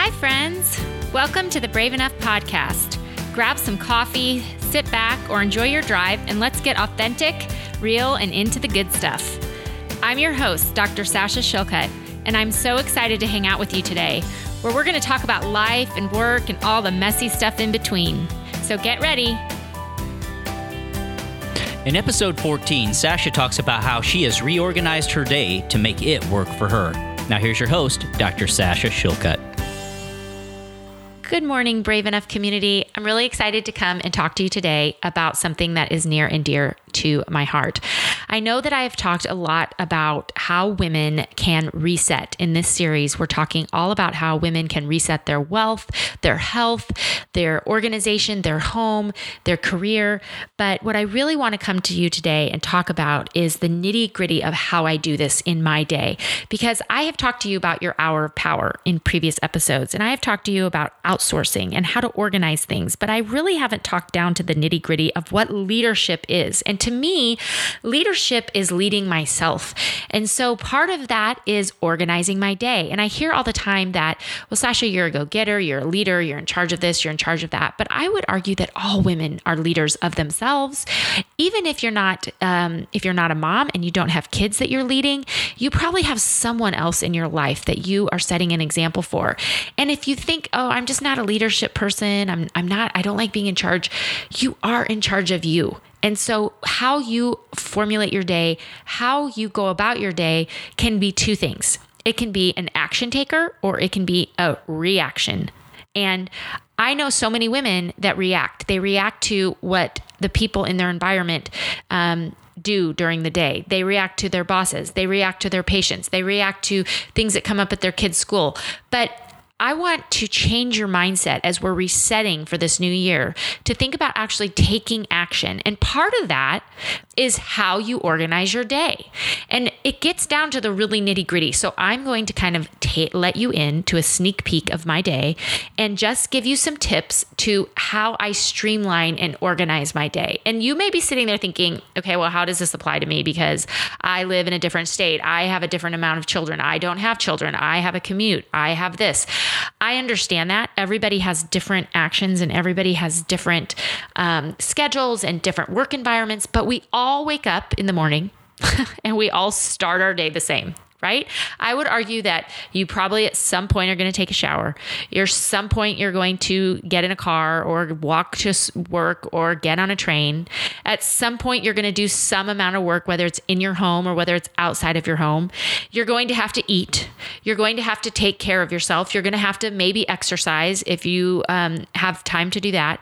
Hi, friends. Welcome to the Brave Enough podcast. Grab some coffee, sit back, or enjoy your drive, and let's get authentic, real, and into the good stuff. I'm your host, Dr. Sasha Shillcutt, and I'm so excited to hang out with you today, where we're going to talk about life and work and all the messy stuff in between. So get ready. In episode 14, Sasha talks about how she has reorganized her day to make it work for her. Now, here's your host, Dr. Sasha Shillcutt. Good morning, Brave Enough community. I'm really excited to come and talk to you today about something that is near and dear to my heart. I know that I have talked a lot about how women can reset. In this series, we're talking all about how women can reset their wealth, their health, their organization, their home, their career. But what I really want to come to you today and talk about is the nitty gritty of how I do this in my day. Because I have talked to you about your hour of power in previous episodes, and I have talked to you about outsourcing and how to organize things. But I really haven't talked down to the nitty gritty of what leadership is. And to me, leadership is leading myself. And so part of that is organizing my day. And I hear all the time that, well, Sasha, you're a go getter, you're a leader, you're in charge of this, you're in charge of that. But I would argue that all women are leaders of themselves. Even if you're not, um, if you're not a mom and you don't have kids that you're leading, you probably have someone else in your life that you are setting an example for. And if you think, oh, I'm just not a leadership person, I'm, I'm not, I don't like being in charge, you are in charge of you. And so, how you formulate your day, how you go about your day can be two things. It can be an action taker or it can be a reaction. And I know so many women that react. They react to what the people in their environment um, do during the day. They react to their bosses. They react to their patients. They react to things that come up at their kids' school. But I want to change your mindset as we're resetting for this new year to think about actually taking action. And part of that is how you organize your day. And it gets down to the really nitty gritty. So I'm going to kind of ta- let you in to a sneak peek of my day and just give you some tips to how I streamline and organize my day. And you may be sitting there thinking, okay, well, how does this apply to me? Because I live in a different state. I have a different amount of children. I don't have children. I have a commute. I have this. I understand that everybody has different actions and everybody has different um, schedules and different work environments, but we all wake up in the morning and we all start our day the same right? I would argue that you probably at some point are going to take a shower. You're some point you're going to get in a car or walk to work or get on a train. At some point you're going to do some amount of work whether it's in your home or whether it's outside of your home. You're going to have to eat. You're going to have to take care of yourself. You're going to have to maybe exercise if you um, have time to do that.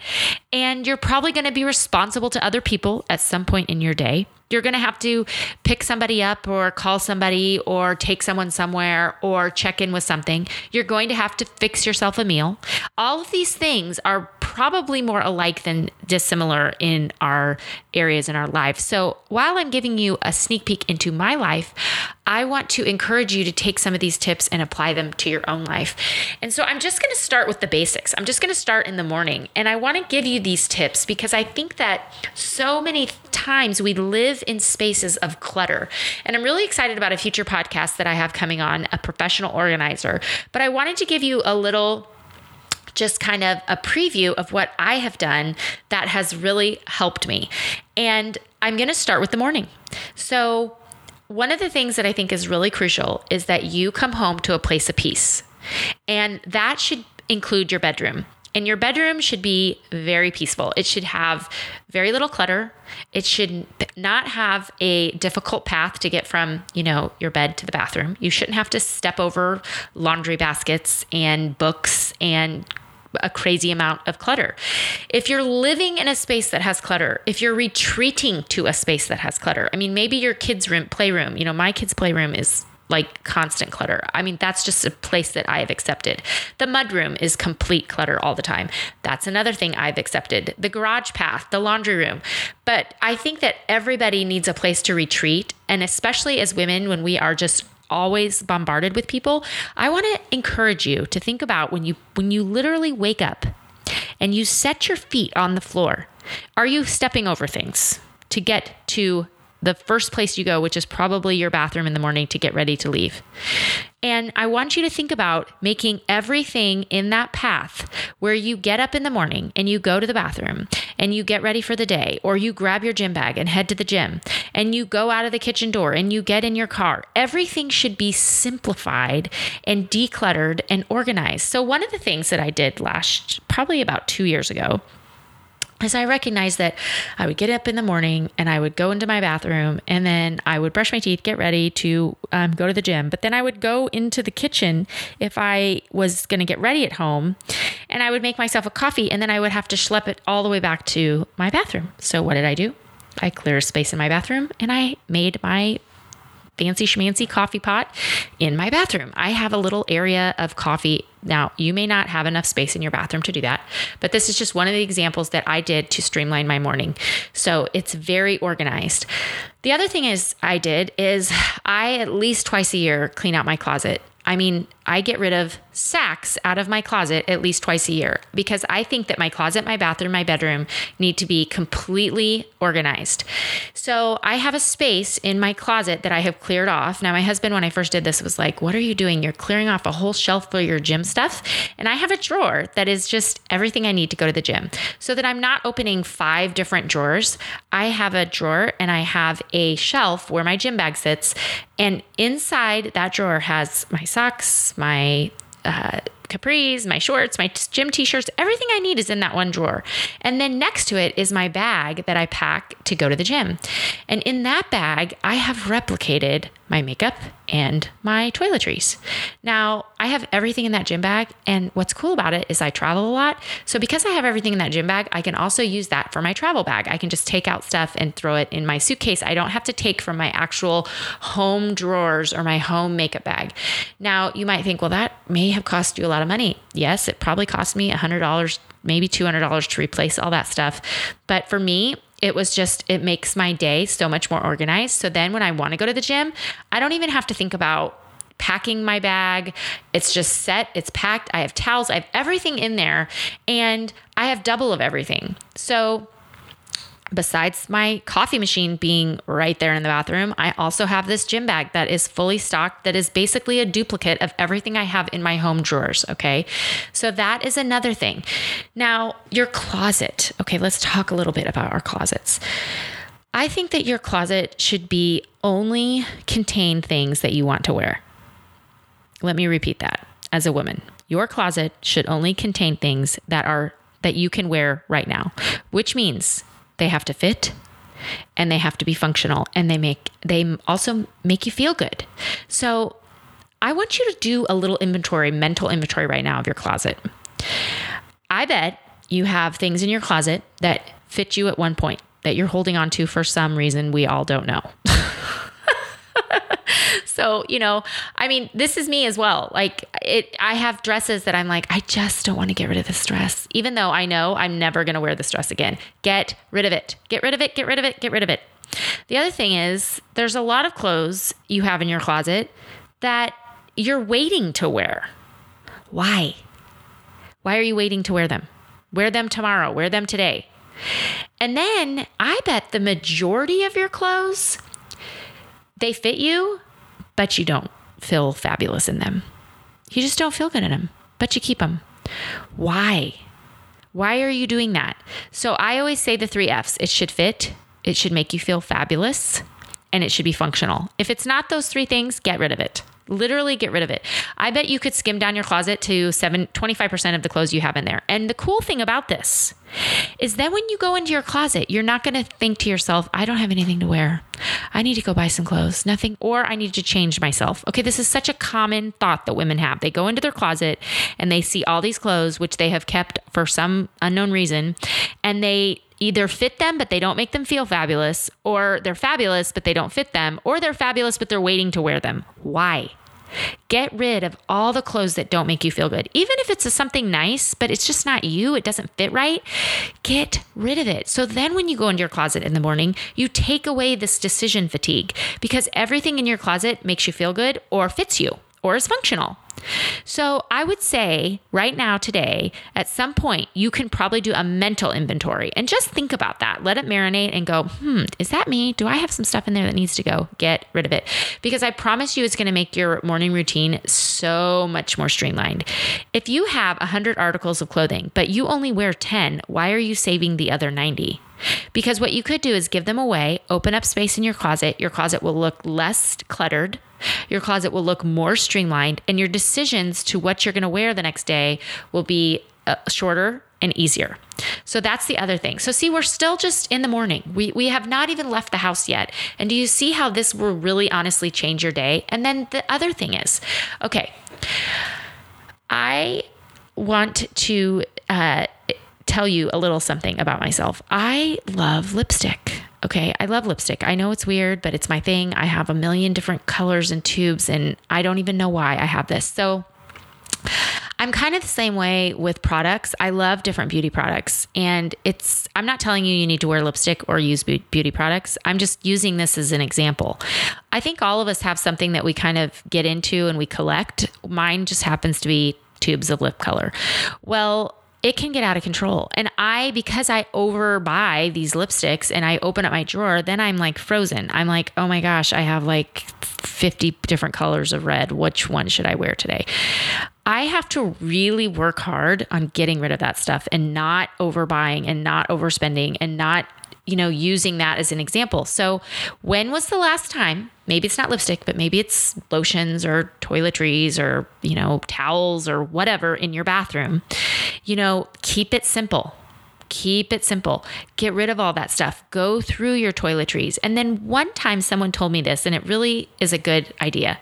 And you're probably going to be responsible to other people at some point in your day. You're going to have to pick somebody up or call somebody or take someone somewhere or check in with something. You're going to have to fix yourself a meal. All of these things are probably more alike than dissimilar in our areas in our lives. So while I'm giving you a sneak peek into my life, I want to encourage you to take some of these tips and apply them to your own life. And so I'm just going to start with the basics. I'm just going to start in the morning. And I want to give you these tips because I think that so many times we live in spaces of clutter. And I'm really excited about a future podcast that I have coming on, a professional organizer. But I wanted to give you a little just kind of a preview of what I have done that has really helped me. And I'm going to start with the morning. So, one of the things that I think is really crucial is that you come home to a place of peace. And that should include your bedroom. And your bedroom should be very peaceful. It should have very little clutter. It should not have a difficult path to get from, you know, your bed to the bathroom. You shouldn't have to step over laundry baskets and books and a crazy amount of clutter. If you're living in a space that has clutter, if you're retreating to a space that has clutter, I mean, maybe your kids' room, playroom, you know, my kids' playroom is like constant clutter. I mean, that's just a place that I have accepted. The mudroom is complete clutter all the time. That's another thing I've accepted. The garage path, the laundry room. But I think that everybody needs a place to retreat. And especially as women, when we are just always bombarded with people, I want to encourage you to think about when you when you literally wake up and you set your feet on the floor. Are you stepping over things to get to the first place you go, which is probably your bathroom in the morning to get ready to leave. And I want you to think about making everything in that path where you get up in the morning and you go to the bathroom and you get ready for the day, or you grab your gym bag and head to the gym and you go out of the kitchen door and you get in your car. Everything should be simplified and decluttered and organized. So, one of the things that I did last, probably about two years ago, as I recognized that I would get up in the morning and I would go into my bathroom and then I would brush my teeth, get ready to um, go to the gym. But then I would go into the kitchen if I was going to get ready at home and I would make myself a coffee and then I would have to schlep it all the way back to my bathroom. So what did I do? I cleared a space in my bathroom and I made my fancy schmancy coffee pot in my bathroom. I have a little area of coffee. Now, you may not have enough space in your bathroom to do that, but this is just one of the examples that I did to streamline my morning. So it's very organized. The other thing is I did is I at least twice a year clean out my closet. I mean, I get rid of sacks out of my closet at least twice a year because I think that my closet, my bathroom, my bedroom need to be completely organized. So I have a space in my closet that I have cleared off. Now, my husband, when I first did this, was like, What are you doing? You're clearing off a whole shelf for your gym stuff. And I have a drawer that is just everything I need to go to the gym so that I'm not opening five different drawers. I have a drawer and I have a shelf where my gym bag sits. And inside that drawer has my socks, my uh, capris, my shorts, my gym t shirts, everything I need is in that one drawer. And then next to it is my bag that I pack to go to the gym. And in that bag, I have replicated my makeup and my toiletries. Now, I have everything in that gym bag. And what's cool about it is I travel a lot. So, because I have everything in that gym bag, I can also use that for my travel bag. I can just take out stuff and throw it in my suitcase. I don't have to take from my actual home drawers or my home makeup bag. Now, you might think, well, that may have cost you a lot of money. Yes, it probably cost me $100, maybe $200 to replace all that stuff. But for me, it was just it makes my day so much more organized. So then when i want to go to the gym i don't even have to think about packing my bag. It's just set it's packed i have towels i have everything in there and i have double of everything. So besides my coffee machine being right there in the bathroom, I also have this gym bag that is fully stocked, that is basically a duplicate of everything I have in my home drawers. Okay. So that is another thing. Now, your closet. Okay. Let's talk a little bit about our closets. I think that your closet should be only contain things that you want to wear. Let me repeat that as a woman. Your closet should only contain things that are that you can wear right now, which means they have to fit and they have to be functional and they make they also make you feel good. So I want you to do a little inventory, mental inventory right now of your closet. I bet you have things in your closet that fit you at one point that you're holding on to for some reason we all don't know. so, you know, I mean, this is me as well. Like it I have dresses that I'm like, I just don't want to get rid of this dress. Even though I know I'm never going to wear this dress again. Get rid of it. Get rid of it. Get rid of it. Get rid of it. The other thing is there's a lot of clothes you have in your closet that you're waiting to wear. Why? Why are you waiting to wear them? Wear them tomorrow, wear them today. And then I bet the majority of your clothes they fit you, but you don't feel fabulous in them. You just don't feel good in them, but you keep them. Why? Why are you doing that? So I always say the three F's it should fit, it should make you feel fabulous, and it should be functional. If it's not those three things, get rid of it. Literally get rid of it. I bet you could skim down your closet to 7 25% of the clothes you have in there. And the cool thing about this is that when you go into your closet, you're not going to think to yourself, I don't have anything to wear. I need to go buy some clothes. Nothing or I need to change myself. Okay, this is such a common thought that women have. They go into their closet and they see all these clothes which they have kept for some unknown reason and they either fit them but they don't make them feel fabulous, or they're fabulous but they don't fit them, or they're fabulous but they're waiting to wear them. Why? Get rid of all the clothes that don't make you feel good. Even if it's something nice, but it's just not you, it doesn't fit right, get rid of it. So then when you go into your closet in the morning, you take away this decision fatigue because everything in your closet makes you feel good or fits you or is functional. So I would say right now, today, at some point, you can probably do a mental inventory and just think about that. Let it marinate and go, hmm, is that me? Do I have some stuff in there that needs to go? Get rid of it. Because I promise you, it's going to make your morning routine so much more streamlined. If you have 100 articles of clothing, but you only wear 10, why are you saving the other 90? Because what you could do is give them away, open up space in your closet. Your closet will look less cluttered. Your closet will look more streamlined, and your decisions to what you're going to wear the next day will be uh, shorter and easier. So that's the other thing. So see, we're still just in the morning. We we have not even left the house yet. And do you see how this will really honestly change your day? And then the other thing is, okay, I want to uh, tell you a little something about myself. I love lipstick. Okay, I love lipstick. I know it's weird, but it's my thing. I have a million different colors and tubes, and I don't even know why I have this. So, I'm kind of the same way with products. I love different beauty products. And it's, I'm not telling you you need to wear lipstick or use beauty products. I'm just using this as an example. I think all of us have something that we kind of get into and we collect. Mine just happens to be tubes of lip color. Well, it can get out of control. And I, because I overbuy these lipsticks and I open up my drawer, then I'm like frozen. I'm like, oh my gosh, I have like 50 different colors of red. Which one should I wear today? I have to really work hard on getting rid of that stuff and not overbuying and not overspending and not you know, using that as an example. So, when was the last time? Maybe it's not lipstick, but maybe it's lotions or toiletries or, you know, towels or whatever in your bathroom. You know, keep it simple. Keep it simple. Get rid of all that stuff. Go through your toiletries. And then one time someone told me this, and it really is a good idea.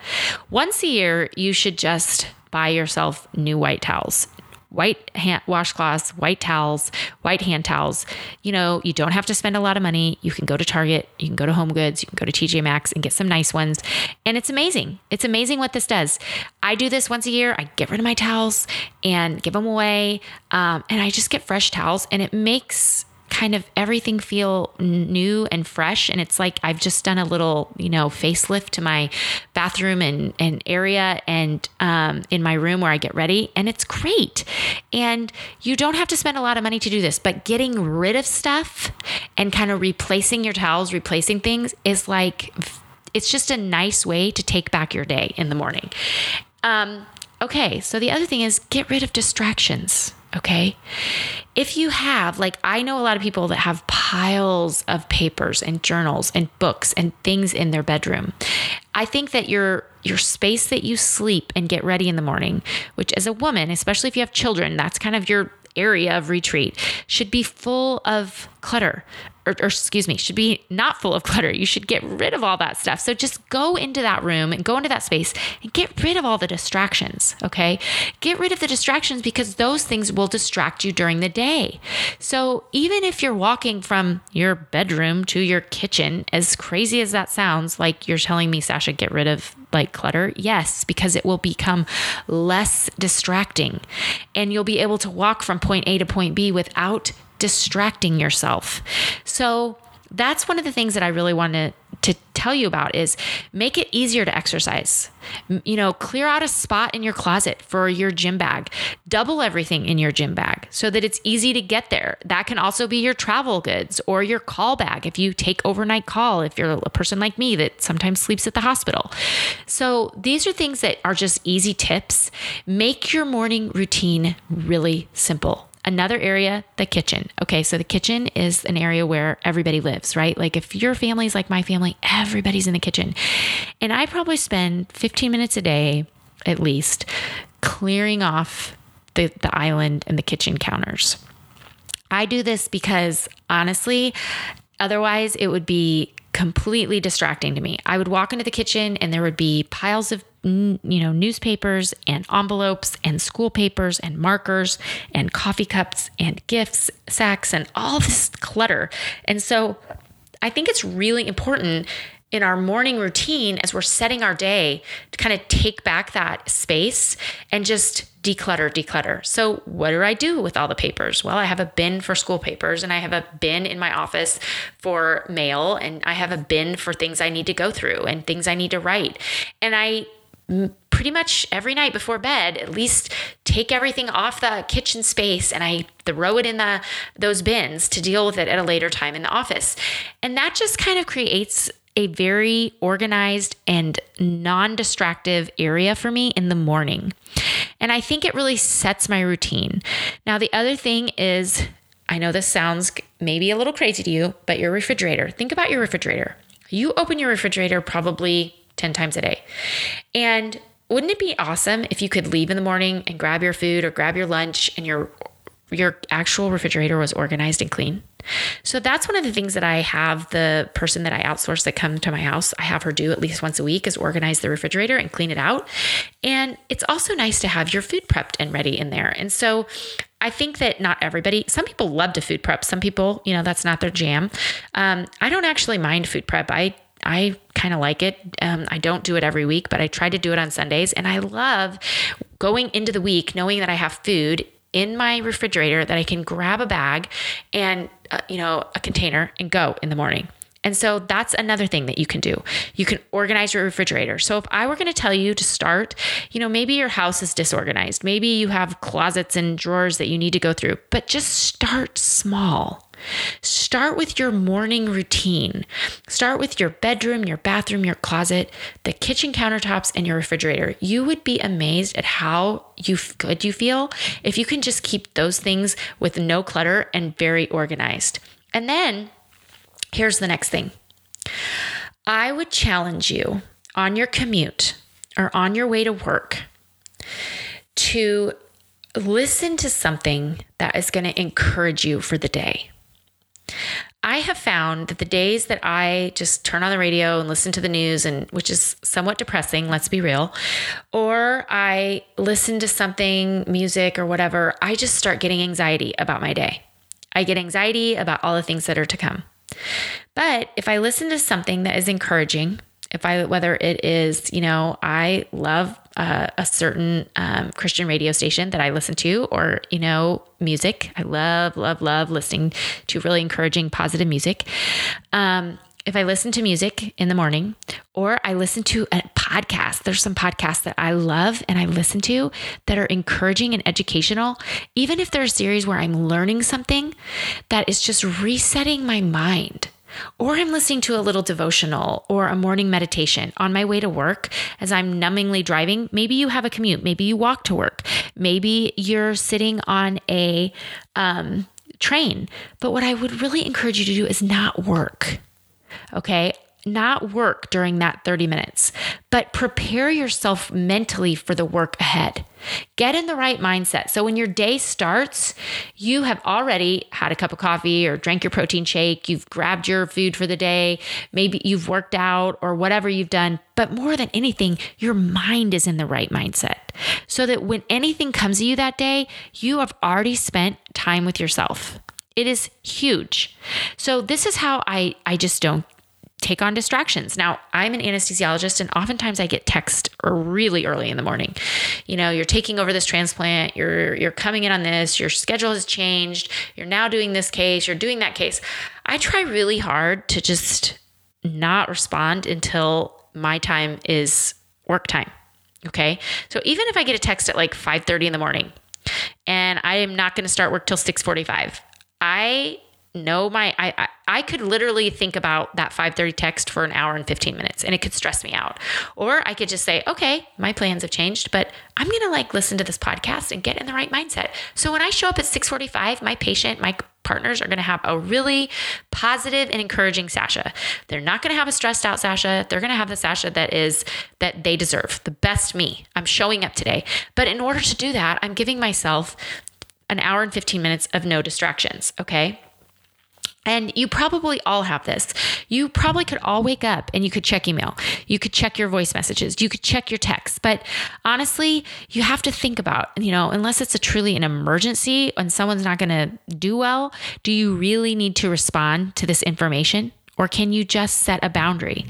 Once a year, you should just buy yourself new white towels white hand washcloths, white towels, white hand towels. You know, you don't have to spend a lot of money. You can go to Target, you can go to Home Goods, you can go to TJ Maxx and get some nice ones. And it's amazing. It's amazing what this does. I do this once a year. I get rid of my towels and give them away. Um, and I just get fresh towels and it makes kind of everything feel new and fresh. And it's like I've just done a little, you know, facelift to my bathroom and, and area and um, in my room where I get ready. And it's great. And you don't have to spend a lot of money to do this, but getting rid of stuff and kind of replacing your towels, replacing things is like, it's just a nice way to take back your day in the morning. Um, okay, so the other thing is get rid of distractions. Okay. If you have, like, I know a lot of people that have piles of papers and journals and books and things in their bedroom. I think that your your space that you sleep and get ready in the morning, which as a woman, especially if you have children, that's kind of your area of retreat, should be full of clutter or, or, excuse me, should be not full of clutter. You should get rid of all that stuff. So just go into that room and go into that space and get rid of all the distractions. Okay. Get rid of the distractions because those things will distract you during the day. So even if you're walking from your bedroom to your kitchen, as crazy as that sounds, like you're telling me, Sasha, get rid of like clutter? Yes, because it will become less distracting and you'll be able to walk from point A to point B without distracting yourself. So that's one of the things that I really want to, to tell you about is make it easier to exercise. You know, clear out a spot in your closet for your gym bag. Double everything in your gym bag so that it's easy to get there. That can also be your travel goods or your call bag if you take overnight call if you're a person like me that sometimes sleeps at the hospital. So, these are things that are just easy tips. Make your morning routine really simple. Another area, the kitchen. Okay, so the kitchen is an area where everybody lives, right? Like if your family's like my family, everybody's in the kitchen. And I probably spend 15 minutes a day at least clearing off the, the island and the kitchen counters. I do this because honestly, otherwise it would be completely distracting to me. I would walk into the kitchen and there would be piles of you know newspapers and envelopes and school papers and markers and coffee cups and gifts sacks and all this clutter. And so I think it's really important in our morning routine as we're setting our day to kind of take back that space and just declutter, declutter. So, what do I do with all the papers? Well, I have a bin for school papers and I have a bin in my office for mail and I have a bin for things I need to go through and things I need to write. And I pretty much every night before bed, at least take everything off the kitchen space and I throw it in the those bins to deal with it at a later time in the office. And that just kind of creates a very organized and non distractive area for me in the morning. And I think it really sets my routine. Now, the other thing is, I know this sounds maybe a little crazy to you, but your refrigerator. Think about your refrigerator. You open your refrigerator probably 10 times a day. And wouldn't it be awesome if you could leave in the morning and grab your food or grab your lunch and your your actual refrigerator was organized and clean? So that's one of the things that I have the person that I outsource that come to my house, I have her do at least once a week is organize the refrigerator and clean it out. And it's also nice to have your food prepped and ready in there. And so I think that not everybody, some people love to food prep. Some people, you know, that's not their jam. Um, I don't actually mind food prep. I I kind of like it. Um, I don't do it every week, but I try to do it on Sundays. And I love going into the week knowing that I have food in my refrigerator that I can grab a bag and, uh, you know, a container and go in the morning. And so that's another thing that you can do. You can organize your refrigerator. So if I were going to tell you to start, you know, maybe your house is disorganized. Maybe you have closets and drawers that you need to go through, but just start small. Start with your morning routine. Start with your bedroom, your bathroom, your closet, the kitchen countertops, and your refrigerator. You would be amazed at how you good you feel if you can just keep those things with no clutter and very organized. And then here's the next thing. I would challenge you on your commute or on your way to work to listen to something that is going to encourage you for the day. I have found that the days that I just turn on the radio and listen to the news and which is somewhat depressing, let's be real, or I listen to something, music or whatever, I just start getting anxiety about my day. I get anxiety about all the things that are to come. But if I listen to something that is encouraging, if I whether it is, you know, I love uh, a certain um, Christian radio station that I listen to, or you know, music. I love, love, love listening to really encouraging, positive music. Um, if I listen to music in the morning, or I listen to a podcast, there's some podcasts that I love and I listen to that are encouraging and educational. Even if they're a series where I'm learning something that is just resetting my mind or I'm listening to a little devotional or a morning meditation on my way to work as I'm numbingly driving. Maybe you have a commute. Maybe you walk to work. Maybe you're sitting on a um, train. But what I would really encourage you to do is not work. Okay not work during that 30 minutes, but prepare yourself mentally for the work ahead. Get in the right mindset. So when your day starts, you have already had a cup of coffee or drank your protein shake, you've grabbed your food for the day, maybe you've worked out or whatever you've done. But more than anything, your mind is in the right mindset so that when anything comes to you that day, you have already spent time with yourself. It is huge. So this is how I I just don't take on distractions. Now, I'm an anesthesiologist and oftentimes I get text really early in the morning. You know, you're taking over this transplant, you're you're coming in on this, your schedule has changed, you're now doing this case, you're doing that case. I try really hard to just not respond until my time is work time. Okay? So even if I get a text at like 5:30 in the morning and I am not going to start work till 6:45, I know my I, I, I could literally think about that 5:30 text for an hour and 15 minutes and it could stress me out. Or I could just say, "Okay, my plans have changed, but I'm going to like listen to this podcast and get in the right mindset." So when I show up at 6:45, my patient, my partners are going to have a really positive and encouraging Sasha. They're not going to have a stressed out Sasha. They're going to have the Sasha that is that they deserve, the best me. I'm showing up today. But in order to do that, I'm giving myself an hour and 15 minutes of no distractions, okay? And you probably all have this. You probably could all wake up and you could check email. You could check your voice messages. You could check your text. But honestly, you have to think about, you know, unless it's a truly an emergency and someone's not going to do well, do you really need to respond to this information? Or can you just set a boundary?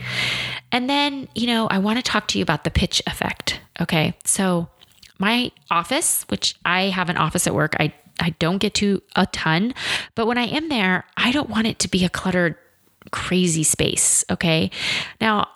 And then, you know, I want to talk to you about the pitch effect. Okay. So, my office, which I have an office at work, I I don't get to a ton, but when I am there, I don't want it to be a cluttered, crazy space. Okay. Now,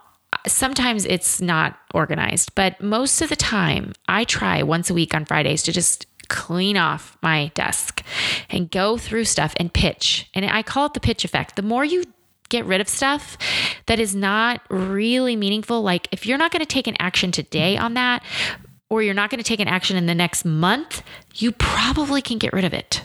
sometimes it's not organized, but most of the time I try once a week on Fridays to just clean off my desk and go through stuff and pitch. And I call it the pitch effect. The more you get rid of stuff that is not really meaningful, like if you're not going to take an action today on that, or you're not going to take an action in the next month, you probably can get rid of it.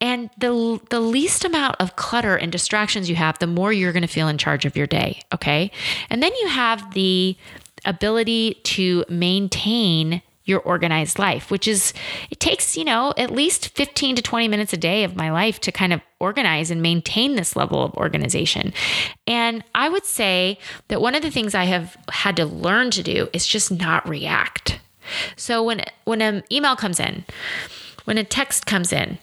And the the least amount of clutter and distractions you have, the more you're going to feel in charge of your day, okay? And then you have the ability to maintain your organized life, which is, it takes, you know, at least 15 to 20 minutes a day of my life to kind of organize and maintain this level of organization. And I would say that one of the things I have had to learn to do is just not react. So when when an email comes in, when a text comes in,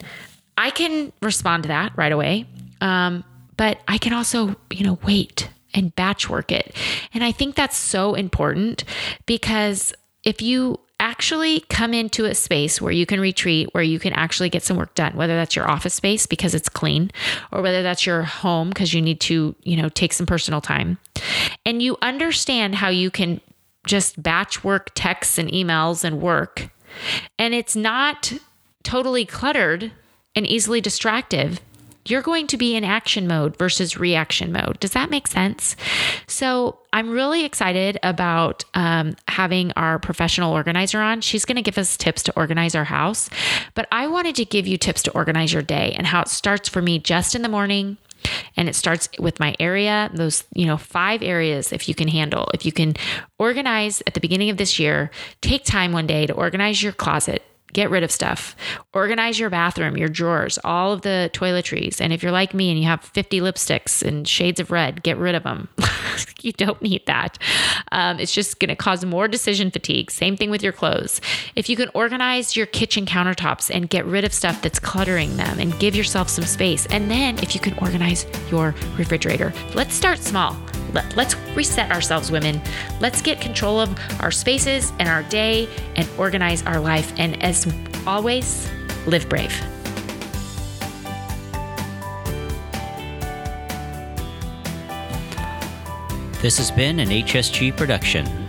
I can respond to that right away. Um, but I can also, you know, wait and batch work it. And I think that's so important because if you actually come into a space where you can retreat, where you can actually get some work done, whether that's your office space because it's clean, or whether that's your home because you need to, you know, take some personal time, and you understand how you can just batch work texts and emails and work, and it's not totally cluttered and easily distractive, you're going to be in action mode versus reaction mode. Does that make sense? So, I'm really excited about um, having our professional organizer on. She's going to give us tips to organize our house, but I wanted to give you tips to organize your day and how it starts for me just in the morning. And it starts with my area, those, you know, five areas if you can handle. If you can organize at the beginning of this year, take time one day to organize your closet, get rid of stuff. Organize your bathroom, your drawers, all of the toiletries. And if you're like me and you have 50 lipsticks and shades of red, get rid of them. you don't need that. Um, it's just going to cause more decision fatigue. Same thing with your clothes. If you can organize your kitchen countertops and get rid of stuff that's cluttering them and give yourself some space. And then if you can organize your refrigerator, let's start small. Let, us reset ourselves, women. Let's get control of our spaces and our day and organize our life. And as always, live brave. This has been an HSG production.